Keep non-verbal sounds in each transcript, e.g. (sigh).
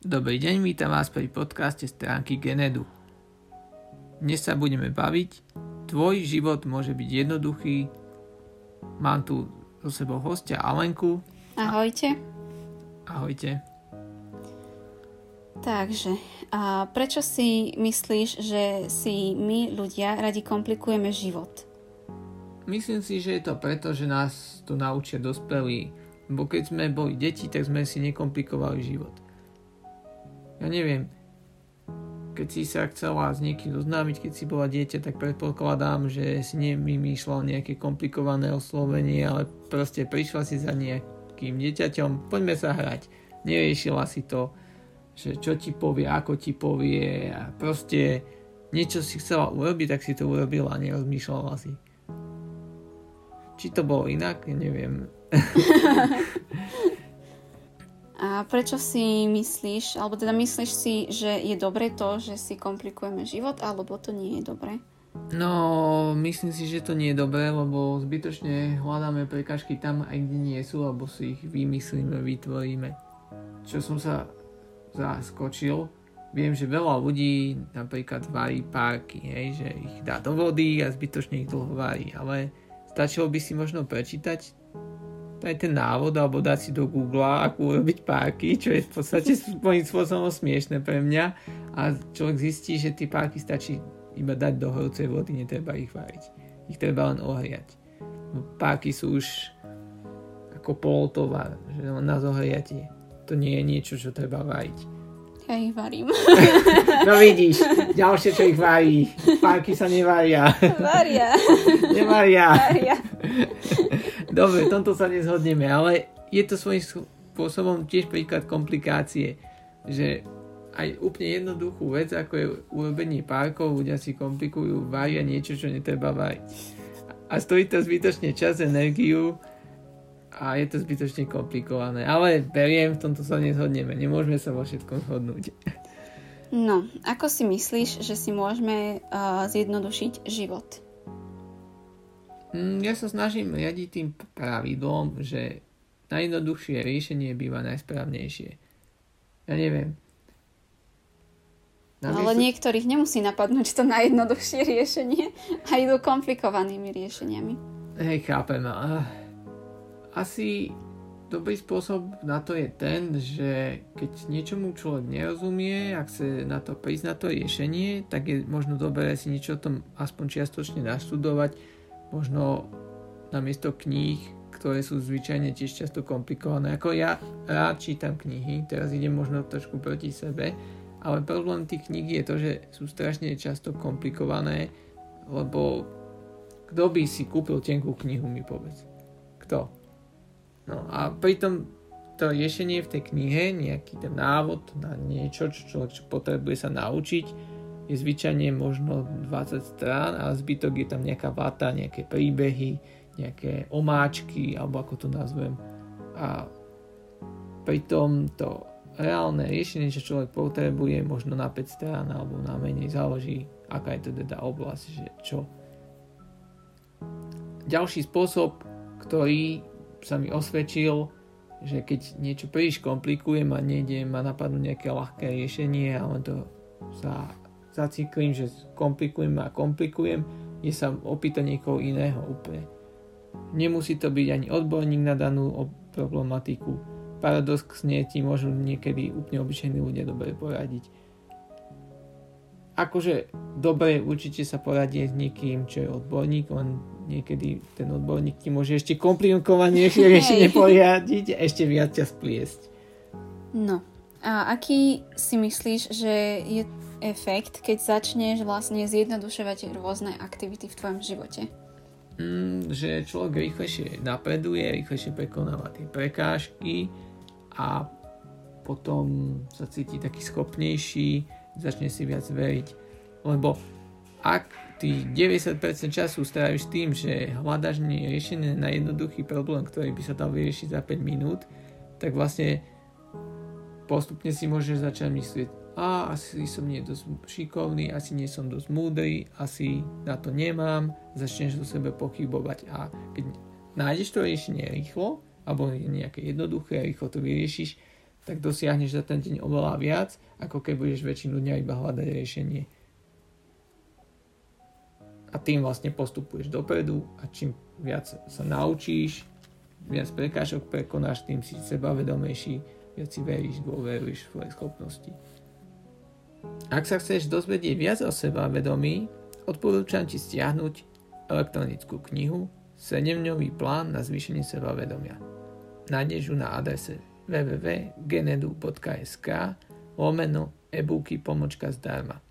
Dobrý deň, vítam vás pri podcaste stránky Genedu. Dnes sa budeme baviť. Tvoj život môže byť jednoduchý. Mám tu so sebou hostia Alenku. Ahojte. Ahojte. Takže, a prečo si myslíš, že si my ľudia radi komplikujeme život? Myslím si, že je to preto, že nás to naučia dospelí. Bo keď sme boli deti, tak sme si nekomplikovali život ja neviem, keď si sa chcela s niekým zoznámiť, keď si bola dieťa, tak predpokladám, že si nevymýšľal nejaké komplikované oslovenie, ale proste prišla si za nejakým dieťaťom, poďme sa hrať. Neriešila si to, že čo ti povie, ako ti povie a proste niečo si chcela urobiť, tak si to urobila a nerozmýšľala si. Či to bolo inak, neviem. (laughs) A prečo si myslíš, alebo teda myslíš si, že je dobre to, že si komplikujeme život, alebo to nie je dobré? No, myslím si, že to nie je dobré, lebo zbytočne hľadáme prekažky tam, aj kde nie sú, alebo si ich vymyslíme, vytvoríme. Čo som sa zaskočil, viem, že veľa ľudí napríklad varí párky, hej, že ich dá do vody a zbytočne ich dlho varí, ale stačilo by si možno prečítať aj ten návod alebo dať si do Google, ako urobiť páky, čo je v podstate svojím spôsobom smiešne pre mňa a človek zistí, že tie páky stačí iba dať do horúcej vody, netreba ich variť. Ich treba len ohriať. No, páky sú už ako polotovar, že na zohriatie. To nie je niečo, čo treba variť. Ja ich varím. (laughs) No vidíš, ďalšie, čo ich varí. Páky sa nevaria. Varia. Nevaria. Varia. Dobre, tomto sa nezhodneme, ale je to svojím spôsobom tiež príklad komplikácie, že aj úplne jednoduchú vec, ako je urobenie párkov, ľudia si komplikujú, varia niečo, čo netreba variť. A stojí to zbytočne čas, energiu a je to zbytočne komplikované. Ale beriem, v tomto sa nezhodneme, nemôžeme sa vo všetkom zhodnúť. No, ako si myslíš, že si môžeme uh, zjednodušiť život? Mm, ja sa snažím riadiť tým pravidlom, že najjednoduchšie riešenie býva najsprávnejšie. Ja neviem. No, ale niektorých nemusí napadnúť to najjednoduchšie riešenie a idú komplikovanými riešeniami. Hej, chápem. Asi dobrý spôsob na to je ten, že keď niečomu človek nerozumie a chce na to prísť na to riešenie, tak je možno dobré si niečo o tom aspoň čiastočne naštudovať, možno namiesto kníh, ktoré sú zvyčajne tiež často komplikované. Ako ja rád čítam knihy, teraz idem možno trošku proti sebe, ale problém tých kníh je to, že sú strašne často komplikované, lebo kto by si kúpil tenkú knihu, mi povedz. Kto? No a pritom to riešenie v tej knihe, nejaký ten návod na niečo, čo človek potrebuje sa naučiť, je zvyčajne možno 20 strán a zbytok je tam nejaká vata, nejaké príbehy, nejaké omáčky, alebo ako to nazvem. A pritom to reálne riešenie, čo človek potrebuje, možno na 5 strán alebo na menej, záleží, aká je to teda oblasť, že čo. Ďalší spôsob, ktorý sa mi osvedčil, že keď niečo príliš komplikujem a nejde ma napadnúť nejaké ľahké riešenie, ale to sa zaciklím, že komplikujem a komplikujem, je sa opýtať niekoho iného úplne. Nemusí to byť ani odborník na danú problematiku. Paradoxne ti môžu niekedy úplne obyčajní ľudia dobre poradiť. Akože dobre určite sa poradie s niekým, čo je odborník, len niekedy ten odborník ti môže ešte komplikovanejšie riešenie poradiť a ešte viac ťa spliesť. No, a aký si myslíš, že je efekt, keď začneš vlastne zjednodušovať rôzne aktivity v tvojom živote? Mm, že človek rýchlejšie napreduje, rýchlejšie prekonáva tie prekážky a potom sa cíti taký schopnejší, začne si viac veriť. Lebo ak ty 90% času stráviš tým, že hľadaš riešenie na jednoduchý problém, ktorý by sa dal vyriešiť za 5 minút, tak vlastne postupne si môžeš začať myslieť, a asi som nie dosť šikovný, asi nie som dosť múdry, asi na to nemám, začneš do sebe pochybovať a keď nájdeš to riešenie rýchlo, alebo nejaké jednoduché rýchlo to vyriešiš, tak dosiahneš za ten deň oveľa viac, ako keď budeš väčšinu dňa iba hľadať riešenie. A tým vlastne postupuješ dopredu a čím viac sa naučíš, viac prekážok prekonáš, tým si sebavedomejší, viac si veríš, dôveruješ svoje schopnosti. Ak sa chceš dozvedieť viac o seba vedomí, odporúčam ti stiahnuť elektronickú knihu 7-dňový plán na zvýšenie sebavedomia. Nájdeš ju na adrese www.genedu.sk lomeno e-booky pomočka zdarma.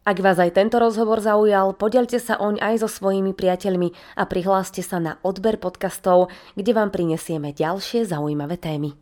Ak vás aj tento rozhovor zaujal, podelte sa oň aj so svojimi priateľmi a prihláste sa na odber podcastov, kde vám prinesieme ďalšie zaujímavé témy.